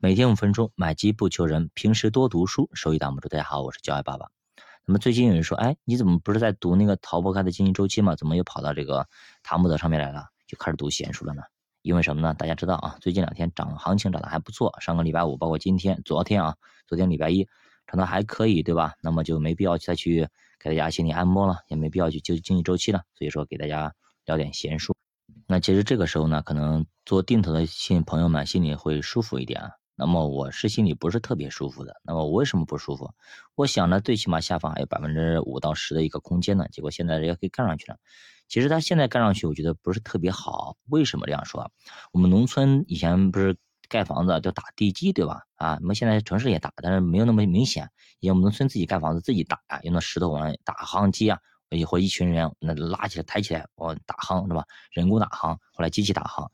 每天五分钟，买机不求人，平时多读书，收益挡不住。大家好，我是教爱爸爸。那么最近有人说，哎，你怎么不是在读那个逃不开的经济周期吗？怎么又跑到这个塔木德上面来了，就开始读闲书了呢？因为什么呢？大家知道啊，最近两天涨行情涨得还不错，上个礼拜五，包括今天、昨天啊，昨天礼拜一涨得还可以，对吧？那么就没必要再去给大家心理按摩了，也没必要去纠经济周期了。所以说，给大家聊点闲书。那其实这个时候呢，可能做定投的新朋友们心里会舒服一点啊。那么我是心里不是特别舒服的。那么我为什么不舒服？我想呢，最起码下方还有百分之五到十的一个空间呢。结果现在人家给干上去了。其实他现在干上去，我觉得不是特别好。为什么这样说？我们农村以前不是盖房子都打地基，对吧？啊，我们现在城市也打，但是没有那么明显。以前我们农村自己盖房子自己打啊，用那石头往打夯机啊，或一群人那拉起来抬起来往打夯是吧？人工打夯，后来机器打夯。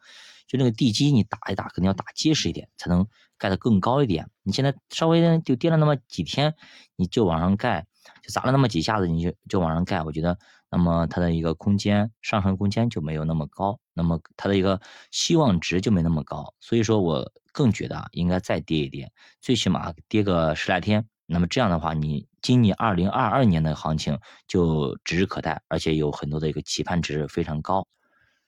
就那个地基，你打一打，肯定要打结实一点，才能盖得更高一点。你现在稍微就跌了那么几天，你就往上盖，就砸了那么几下子，你就就往上盖。我觉得，那么它的一个空间上升空间就没有那么高，那么它的一个希望值就没那么高。所以说我更觉得应该再跌一跌，最起码跌个十来天。那么这样的话，你今年二零二二年的行情就指日可待，而且有很多的一个期盼值非常高。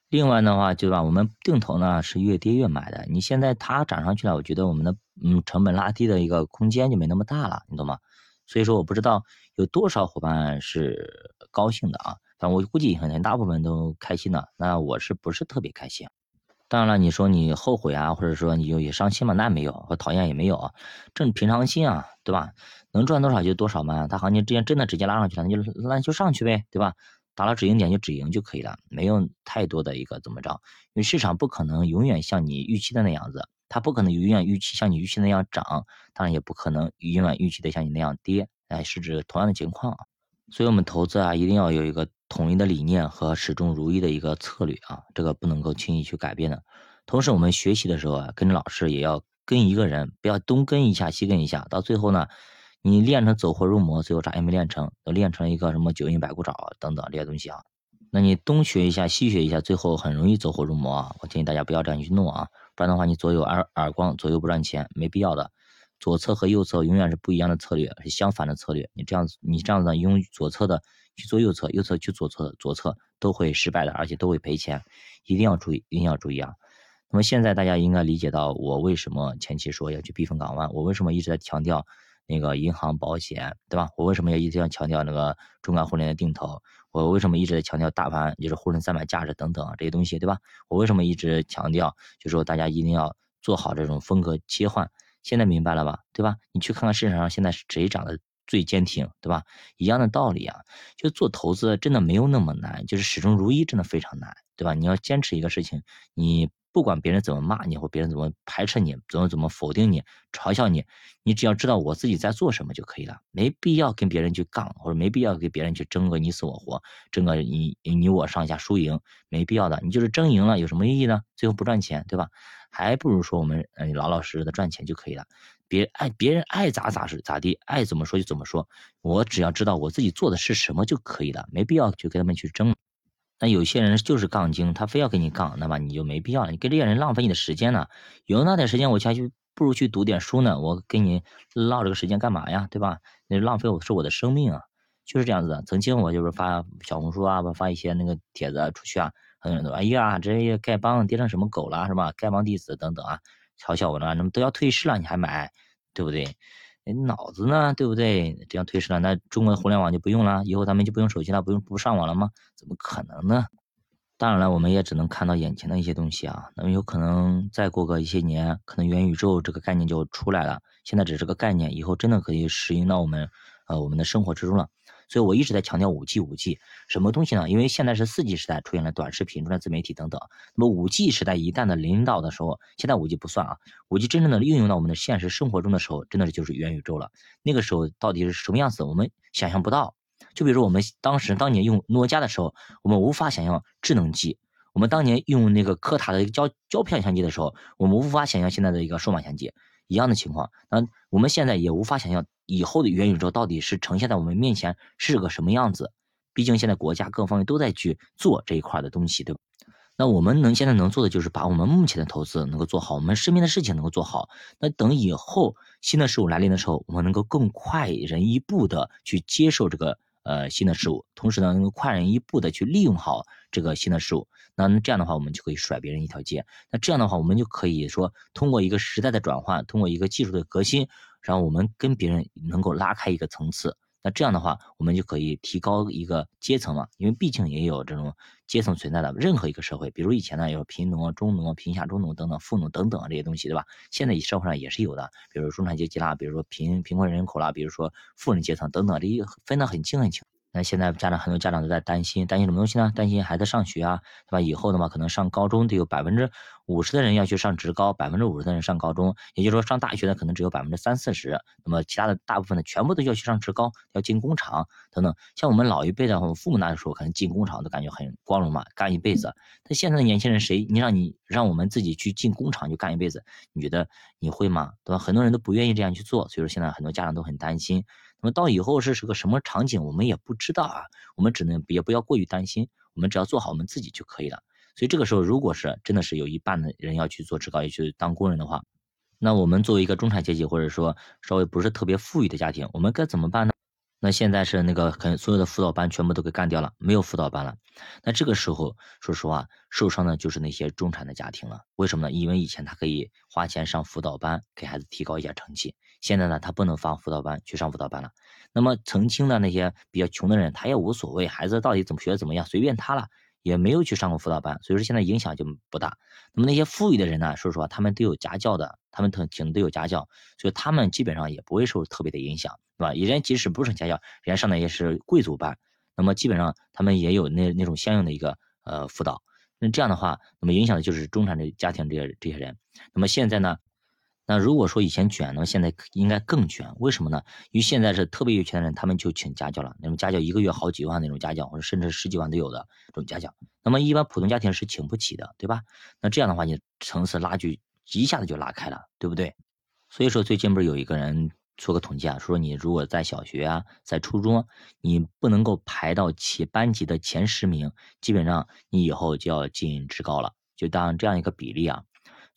另外的话，对吧？我们定投呢是越跌越买的。你现在它涨上去了，我觉得我们的嗯成本拉低的一个空间就没那么大了，你懂吗？所以说我不知道有多少伙伴是高兴的啊，但我估计很很大部分都开心的。那我是不是特别开心？当然了，你说你后悔啊，或者说你就也伤心嘛？那没有，我讨厌也没有啊，正平常心啊，对吧？能赚多少就多少嘛。它行情之前真的直接拉上去了，那就那就上去呗，对吧？打了止盈点就止盈就可以了，没有太多的一个怎么着，因为市场不可能永远像你预期的那样子，它不可能永远预期像你预期那样涨，当然也不可能永远预期的像你那样跌，哎，是指同样的情况。所以我们投资啊，一定要有一个统一的理念和始终如一的一个策略啊，这个不能够轻易去改变的。同时，我们学习的时候啊，跟着老师也要跟一个人，不要东跟一下西跟一下，到最后呢。你练成走火入魔，最后啥也没练成，都练成一个什么九阴白骨爪等等这些东西啊？那你东学一下西学一下，最后很容易走火入魔啊！我建议大家不要这样去弄啊，不然的话你左右耳耳光，左右不赚钱，没必要的。左侧和右侧永远是不一样的策略，是相反的策略。你这样子，你这样子用左侧的去做右侧，右侧去左侧，左侧都会失败的，而且都会赔钱，一定要注意，一定要注意啊！那么现在大家应该理解到我为什么前期说要去避风港湾，我为什么一直在强调。那个银行、保险，对吧？我为什么要一直要强调那个中概互联的定投？我为什么一直在强调大盘，就是沪深三百价值等等这些东西，对吧？我为什么一直强调，就说大家一定要做好这种风格切换？现在明白了吧？对吧？你去看看市场上现在谁涨得最坚挺，对吧？一样的道理啊，就做投资真的没有那么难，就是始终如一真的非常难，对吧？你要坚持一个事情，你。不管别人怎么骂你，或别人怎么排斥你，怎么怎么否定你、嘲笑你，你只要知道我自己在做什么就可以了，没必要跟别人去杠，或者没必要跟别人去争个你死我活，争个你你我上下输赢，没必要的。你就是争赢了有什么意义呢？最后不赚钱，对吧？还不如说我们嗯老老实实的赚钱就可以了。别爱别人爱咋咋是咋地，爱怎么说就怎么说，我只要知道我自己做的是什么就可以了，没必要去跟他们去争。那有些人就是杠精，他非要跟你杠，那么你就没必要了。你跟这些人浪费你的时间呢？有那点时间，我下去不如去读点书呢。我跟你唠这个时间干嘛呀？对吧？那浪费我是我的生命啊，就是这样子的。曾经我就是发小红书啊，发一些那个帖子出去啊，很多人都哎呀，这些丐帮跌成什么狗了是吧？丐帮弟子等等啊，嘲笑我呢，那么都要退市了，你还买，对不对？你脑子呢，对不对？这样推迟了，那中国互联网就不用了，以后咱们就不用手机了，不用不上网了吗？怎么可能呢？当然了，我们也只能看到眼前的一些东西啊。那么有可能再过个一些年，可能元宇宙这个概念就出来了。现在只是个概念，以后真的可以适应到我们呃我们的生活之中了。所以我一直在强调五 G，五 G 什么东西呢？因为现在是四 G 时代，出现了短视频、出现自媒体等等。那么五 G 时代一旦的临到的时候，现在五 G 不算啊，五 G 真正的应用到我们的现实生活中的时候，真的是就是元宇宙了。那个时候到底是什么样子，我们想象不到。就比如说我们当时当年用诺基亚的时候，我们无法想象智能机；我们当年用那个科塔的一个胶胶片相机的时候，我们无法想象现在的一个数码相机。一样的情况，那我们现在也无法想象以后的元宇宙到底是呈现在我们面前是个什么样子。毕竟现在国家各方面都在去做这一块的东西，对吧？那我们能现在能做的就是把我们目前的投资能够做好，我们身边的事情能够做好。那等以后新的事物来临的时候，我们能够更快人一步的去接受这个呃新的事物，同时呢能够快人一步的去利用好这个新的事物。那这样的话，我们就可以甩别人一条街。那这样的话，我们就可以说通过一个时代的转换，通过一个技术的革新，然后我们跟别人能够拉开一个层次。那这样的话，我们就可以提高一个阶层嘛，因为毕竟也有这种阶层存在的。任何一个社会，比如以前呢有贫农啊、中农啊、贫下中农等等、富农等等这些东西，对吧？现在社会上也是有的，比如中产阶级啦，比如说贫贫困人口啦，比如说富人阶层等等，这一分得很清很清。那现在家长很多家长都在担心，担心什么东西呢？担心孩子上学啊，对吧？以后的话可能上高中得有百分之五十的人要去上职高，百分之五十的人上高中，也就是说上大学的可能只有百分之三四十，那么其他的大部分的全部都要去上职高，要进工厂等等。像我们老一辈的，我们父母那时候可能进工厂都感觉很光荣嘛，干一辈子。但现在的年轻人谁？你让你让我们自己去进工厂就干一辈子，你觉得你会吗？对吧？很多人都不愿意这样去做，所以说现在很多家长都很担心。那么到以后是是个什么场景，我们也不知道啊。我们只能也不要过于担心，我们只要做好我们自己就可以了。所以这个时候，如果是真的是有一半的人要去做职高，也去当工人的话，那我们作为一个中产阶级，或者说稍微不是特别富裕的家庭，我们该怎么办呢？那现在是那个很所有的辅导班全部都给干掉了，没有辅导班了。那这个时候，说实话，受伤的就是那些中产的家庭了。为什么呢？因为以前他可以花钱上辅导班，给孩子提高一下成绩。现在呢，他不能放辅导班去上辅导班了。那么曾经的那些比较穷的人，他也无所谓，孩子到底怎么学怎么样，随便他了，也没有去上过辅导班，所以说现在影响就不大。那么那些富裕的人呢，说实话，他们都有家教的，他们挺挺都有家教，所以他们基本上也不会受特别的影响。对吧？人家即使不是家教，人家上的也是贵族班，那么基本上他们也有那那种相应的一个呃辅导。那这样的话，那么影响的就是中产的家庭这些这些人。那么现在呢？那如果说以前卷，那么现在应该更卷。为什么呢？因为现在是特别有钱的人，他们就请家教了。那种家教一个月好几万那种家教，或者甚至十几万都有的这种家教。那么一般普通家庭是请不起的，对吧？那这样的话，你层次拉距一下子就拉开了，对不对？所以说最近不是有一个人。做个统计啊，说你如果在小学啊，在初中，你不能够排到其班级的前十名，基本上你以后就要进职高了，就当这样一个比例啊。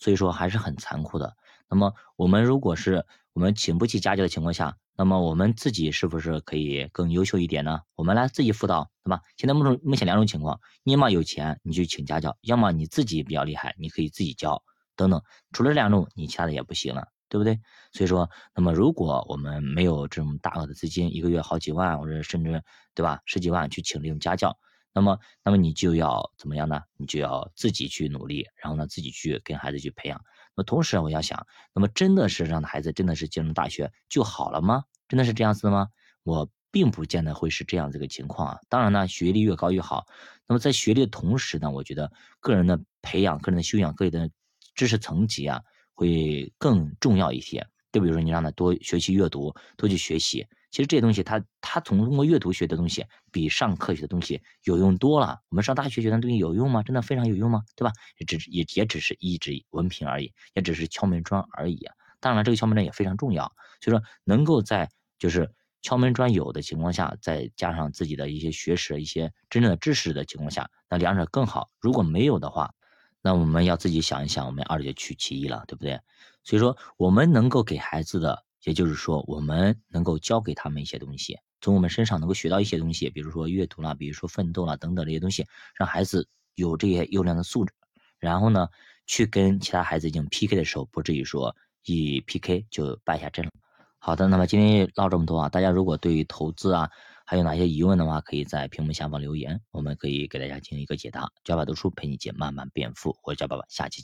所以说还是很残酷的。那么我们如果是我们请不起家教的情况下，那么我们自己是不是可以更优秀一点呢？我们来自己辅导，对吧？现在目前目前两种情况，你要么有钱你就请家教，要么你自己比较厉害，你可以自己教等等。除了这两种，你其他的也不行了。对不对？所以说，那么如果我们没有这种大额的资金，一个月好几万，或者甚至对吧，十几万去请这种家教，那么，那么你就要怎么样呢？你就要自己去努力，然后呢，自己去跟孩子去培养。那同时，我要想，那么真的是让孩子真的是进入大学就好了吗？真的是这样子的吗？我并不见得会是这样这个情况啊。当然呢，学历越高越好。那么在学历的同时呢，我觉得个人的培养、个人的修养、个人的知识层级啊。会更重要一些，就比如说你让他多学习阅读，多去学习。其实这些东西，他他从通过阅读学的东西，比上课学的东西有用多了。我们上大学学的东西有用吗？真的非常有用吗？对吧？也只也也只是一纸文凭而已，也只是敲门砖而已。当然了，这个敲门砖也非常重要。所以说，能够在就是敲门砖有的情况下，再加上自己的一些学识、一些真正的知识的情况下，那两者更好。如果没有的话，那我们要自己想一想，我们二者取其一了，对不对？所以说，我们能够给孩子的，也就是说，我们能够教给他们一些东西，从我们身上能够学到一些东西，比如说阅读啦，比如说奋斗啦等等这些东西，让孩子有这些优良的素质，然后呢，去跟其他孩子进行 PK 的时候，不至于说一 PK 就败下阵了。好的，那么今天唠这么多啊，大家如果对于投资啊，还有哪些疑问的话，可以在屏幕下方留言，我们可以给大家进行一个解答。教爸读书陪你姐慢慢变富，我是教爸爸，下期。